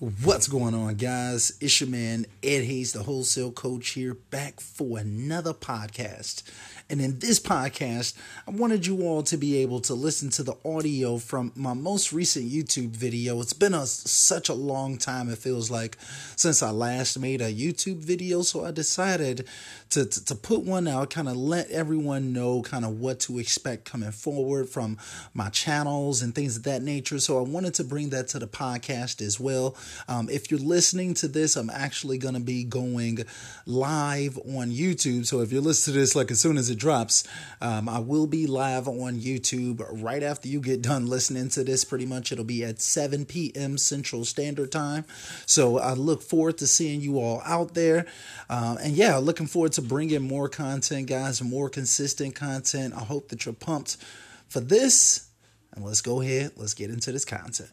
What's going on, guys? It's your man, Ed Hayes, the wholesale coach, here back for another podcast. And in this podcast, I wanted you all to be able to listen to the audio from my most recent YouTube video. It's been a, such a long time, it feels like, since I last made a YouTube video. So I decided to, to, to put one out, kind of let everyone know kind of what to expect coming forward from my channels and things of that nature. So I wanted to bring that to the podcast as well. Um, if you're listening to this, I'm actually going to be going live on YouTube. So if you're listening to this like as soon as it drops, um, I will be live on YouTube right after you get done listening to this. Pretty much, it'll be at 7 p.m. Central Standard Time. So I look forward to seeing you all out there. Uh, and yeah, looking forward to bringing more content, guys, more consistent content. I hope that you're pumped for this. And let's go ahead, let's get into this content.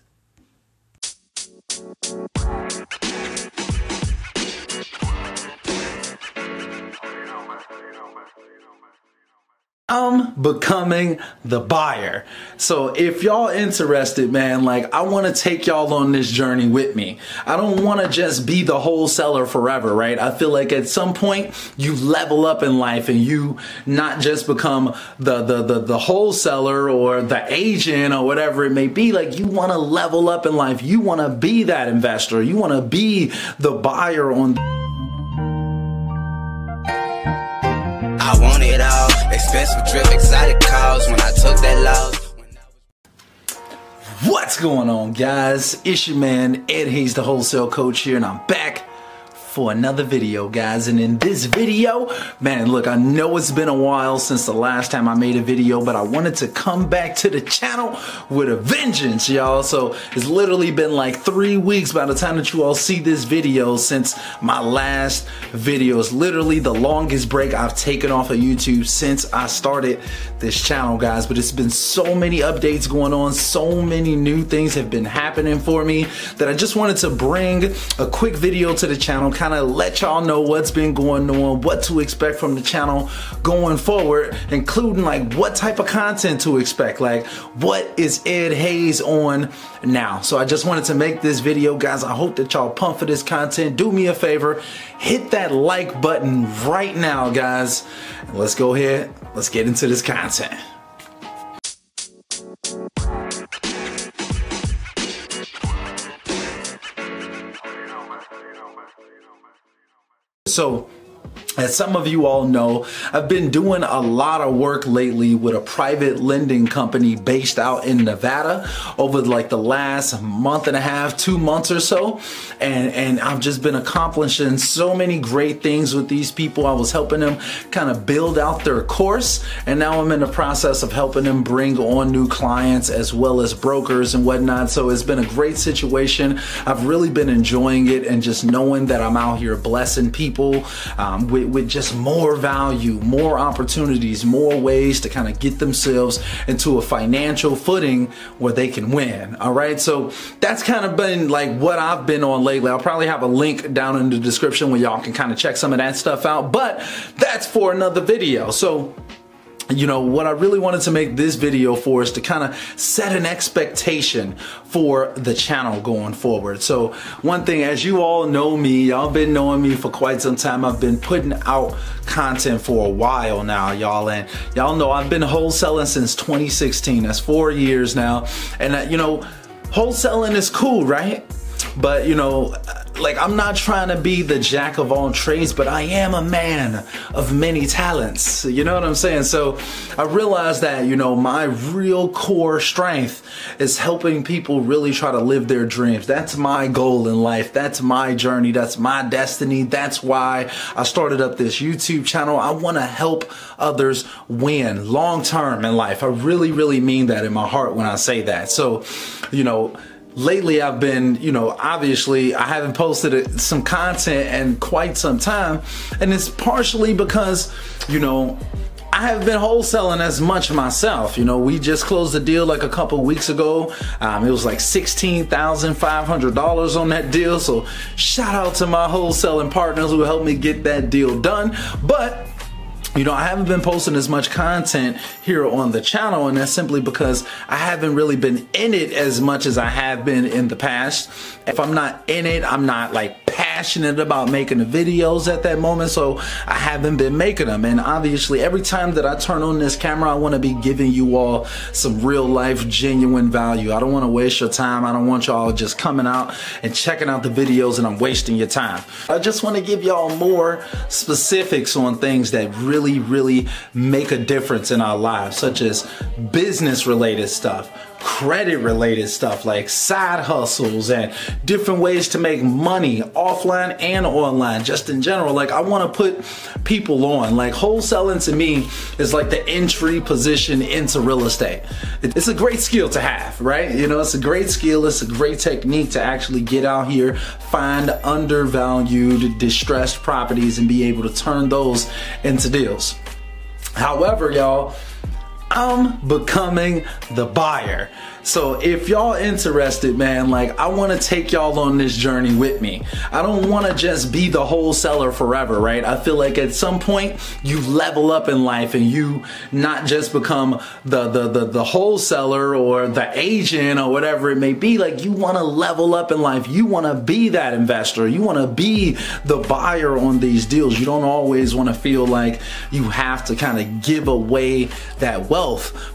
Sous-titrage Société Radio-Canada I'm becoming the buyer. So if y'all interested, man, like I want to take y'all on this journey with me. I don't want to just be the wholesaler forever, right? I feel like at some point you level up in life and you not just become the the the, the wholesaler or the agent or whatever it may be. Like you want to level up in life. You want to be that investor. You want to be the buyer on Expensive trip, exotic cars. When I took that loss. What's going on, guys? It's your man, Ed Hayes, the wholesale coach here, and I'm back for another video guys. And in this video man look I know it's been a while since the last time I made a video but I wanted to come back to the channel with a vengeance y'all. So it's literally been like three weeks by the time that you all see this video since my last video. Is literally the longest break I've taken off of YouTube since I started this channel guys. But it's been so many updates going on. So many new things have been happening for me that I just wanted to bring a quick video to the channel kind kind of let y'all know what's been going on, what to expect from the channel going forward, including like what type of content to expect, like what is Ed Hayes on now. So I just wanted to make this video, guys. I hope that y'all pump for this content. Do me a favor, hit that like button right now, guys. Let's go ahead, let's get into this content. So as some of you all know, I've been doing a lot of work lately with a private lending company based out in Nevada over like the last month and a half, two months or so. And, and I've just been accomplishing so many great things with these people. I was helping them kind of build out their course. And now I'm in the process of helping them bring on new clients as well as brokers and whatnot. So it's been a great situation. I've really been enjoying it and just knowing that I'm out here blessing people um, with with just more value, more opportunities, more ways to kind of get themselves into a financial footing where they can win. All right. So that's kind of been like what I've been on lately. I'll probably have a link down in the description where y'all can kind of check some of that stuff out, but that's for another video. So you know, what I really wanted to make this video for is to kind of set an expectation for the channel going forward. So one thing, as you all know me, y'all been knowing me for quite some time. I've been putting out content for a while now, y'all. And y'all know I've been wholesaling since 2016. That's four years now. And uh, you know, wholesaling is cool, right? But you know, like I'm not trying to be the jack of all trades, but I am a man of many talents. You know what I'm saying? So I realized that, you know, my real core strength is helping people really try to live their dreams. That's my goal in life. That's my journey. That's my destiny. That's why I started up this YouTube channel. I want to help others win long term in life. I really, really mean that in my heart when I say that. So, you know, lately I've been, you know, obviously I haven't posted some content in quite some time. And it's partially because, you know, I haven't been wholesaling as much myself. You know, we just closed a deal like a couple weeks ago. Um, it was like $16,500 on that deal. So shout out to my wholesaling partners who helped me get that deal done. But you know, I haven't been posting as much content here on the channel, and that's simply because I haven't really been in it as much as I have been in the past. If I'm not in it, I'm not like passionate about making the videos at that moment, so I haven't been making them. And obviously, every time that I turn on this camera, I want to be giving you all some real life, genuine value. I don't want to waste your time. I don't want y'all just coming out and checking out the videos and I'm wasting your time. I just want to give y'all more specifics on things that really, really make a difference in our lives, such as business related stuff credit related stuff like side hustles and different ways to make money offline and online just in general. Like I want to put people on. Like wholesaling to me is like the entry position into real estate. It's a great skill to have right? You know it's a great skill it's a great technique to actually get out here find undervalued distressed properties and be able to turn those into deals. However y'all I'm becoming the buyer. So if y'all interested, man, like I want to take y'all on this journey with me. I don't want to just be the wholesaler forever, right? I feel like at some point you level up in life and you not just become the the the, the wholesaler or the agent or whatever it may be. Like you want to level up in life. You want to be that investor. You want to be the buyer on these deals. You don't always want to feel like you have to kind of give away that wealth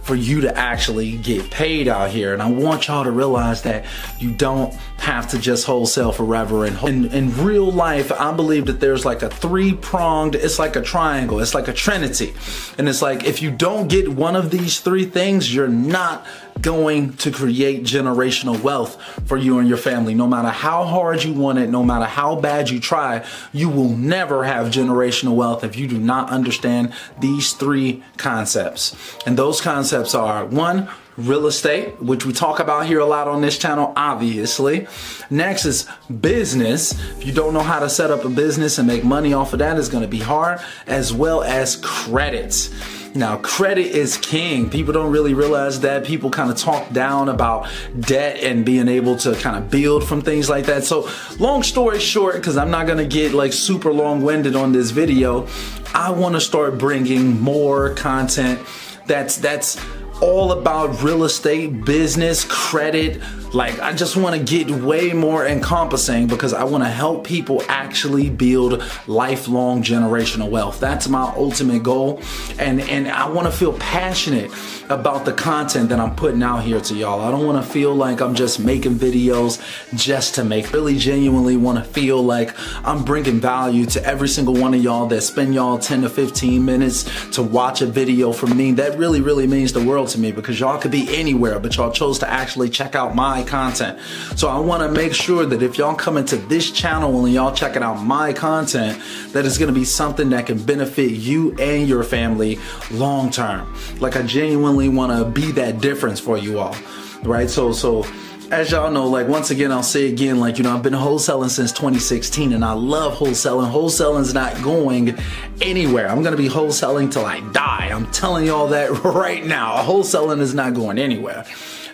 for you to actually get paid out here here. And I want y'all to realize that you don't have to just wholesale forever. And in, in real life, I believe that there's like a three pronged, it's like a triangle, it's like a trinity. And it's like if you don't get one of these three things, you're not going to create generational wealth for you and your family. No matter how hard you want it, no matter how bad you try, you will never have generational wealth if you do not understand these three concepts. And those concepts are one, real estate, which we talk about here a lot on this channel, obviously. Next is business. If you don't know how to set up a business and make money off of that, it's gonna be hard, as well as credit. Now, credit is king. People don't really realize that. People kind of talk down about debt and being able to kind of build from things like that. So, long story short, because I'm not gonna get like super long winded on this video, I wanna start bringing more content that's that's all about real estate, business, credit. Like, I just want to get way more encompassing because I want to help people actually build lifelong generational wealth. That's my ultimate goal. And, and I want to feel passionate about the content that I'm putting out here to y'all. I don't want to feel like I'm just making videos just to make. Really genuinely want to feel like I'm bringing value to every single one of y'all that spend y'all 10 to 15 minutes to watch a video from me. That really, really means the world to me because y'all could be anywhere, but y'all chose to actually check out my content. So I want to make sure that if y'all come into this channel and y'all checking out my content, that it's going to be something that can benefit you and your family long term. Like I genuinely want to be that difference for you all, right? So, so as y'all know, like once again, I'll say again, like, you know, I've been wholesaling since 2016 and I love wholesaling. Wholesaling's not going anywhere. I'm going to be wholesaling till I die. I'm telling y'all that right now. Wholesaling is not going anywhere.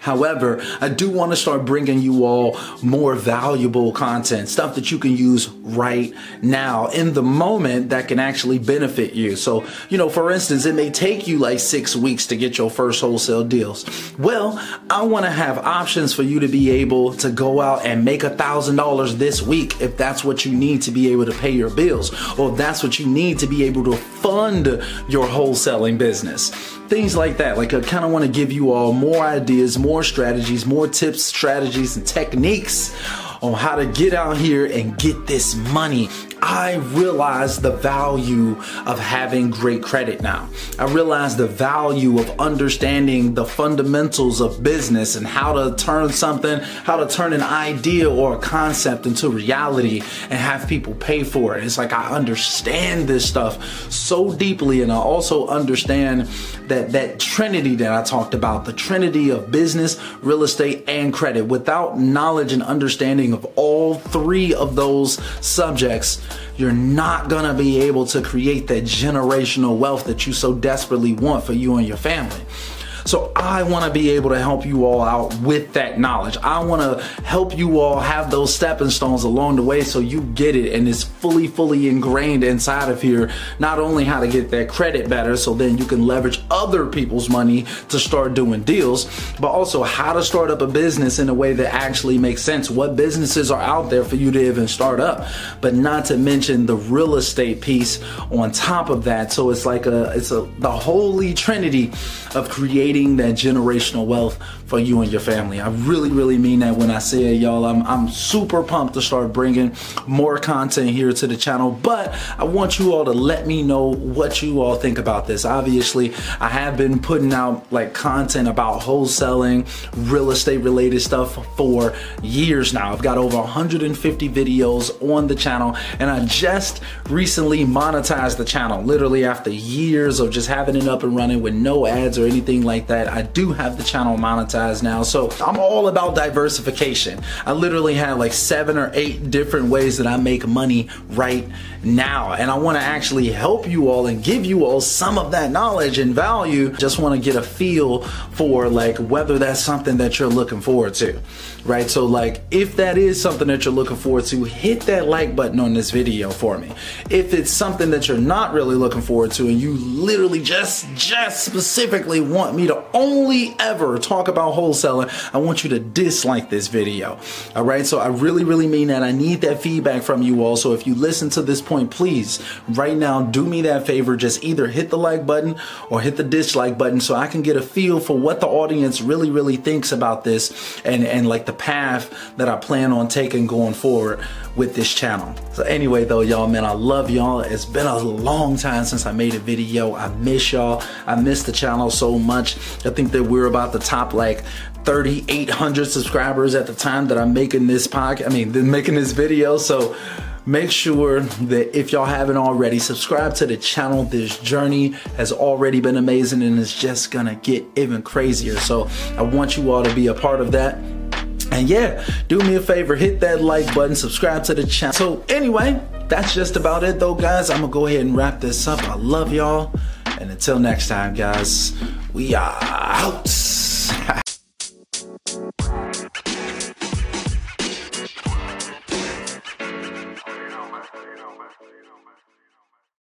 However, I do want to start bringing you all more valuable content, stuff that you can use right now in the moment that can actually benefit you. So, you know, for instance, it may take you like six weeks to get your first wholesale deals. Well, I want to have options for you to be able to go out and make a thousand dollars this week if that's what you need to be able to pay your bills, or if that's what you need to be able to fund your wholesaling business things like that. Like I kind of want to give you all more ideas, more strategies, more tips, strategies, and techniques on how to get out here and get this money I realize the value of having great credit now. I realize the value of understanding the fundamentals of business and how to turn something, how to turn an idea or a concept into reality and have people pay for it. It's like I understand this stuff so deeply and I also understand that that trinity that I talked about, the trinity of business, real estate and credit. Without knowledge and understanding of all three of those subjects, you're not gonna be able to create that generational wealth that you so desperately want for you and your family. So I want to be able to help you all out with that knowledge. I want to help you all have those stepping stones along the way so you get it and it's fully, fully ingrained inside of here. Not only how to get that credit better so then you can leverage other people's money to start doing deals, but also how to start up a business in a way that actually makes sense. What businesses are out there for you to even start up, but not to mention the real estate piece on top of that. So it's like a, it's a, the holy trinity of creating that generational wealth for you and your family. I really, really mean that when I say it, y'all. I'm, I'm super pumped to start bringing more content here to the channel, but I want you all to let me know what you all think about this. Obviously, I have been putting out like content about wholesaling, real estate related stuff for years now. I've got over 150 videos on the channel and I just recently monetized the channel literally after years of just having it up and running with no ads or anything like that. I do have the channel monetized now. So I'm all about diversification. I literally have like seven or eight different ways that I make money right now. And I want to actually help you all and give you all some of that knowledge and value. Just want to get a feel for like whether that's something that you're looking forward to, right? So like if that is something that you're looking forward to, hit that like button on this video for me. If it's something that you're not really looking forward to and you literally just, just specifically want me to only ever talk about wholesaling, I want you to dislike this video. All right, so I really, really mean that. I need that feedback from you all. So if you listen to this point, please, right now, do me that favor. Just either hit the like button or hit the dislike button so I can get a feel for what the audience really, really thinks about this and, and like the path that I plan on taking going forward with this channel. So anyway though, y'all, man, I love y'all. It's been a long time since I made a video. I miss y'all. I miss the channel so much. I think that we're about the top like 3,800 subscribers at the time that I'm making this podcast. I mean, making this video. So make sure that if y'all haven't already, subscribe to the channel. This journey has already been amazing and it's just gonna get even crazier. So I want you all to be a part of that. And yeah, do me a favor, hit that like button, subscribe to the channel. So anyway, that's just about it though, guys. I'm gonna go ahead and wrap this up. I love y'all. And until next time, guys, we are out.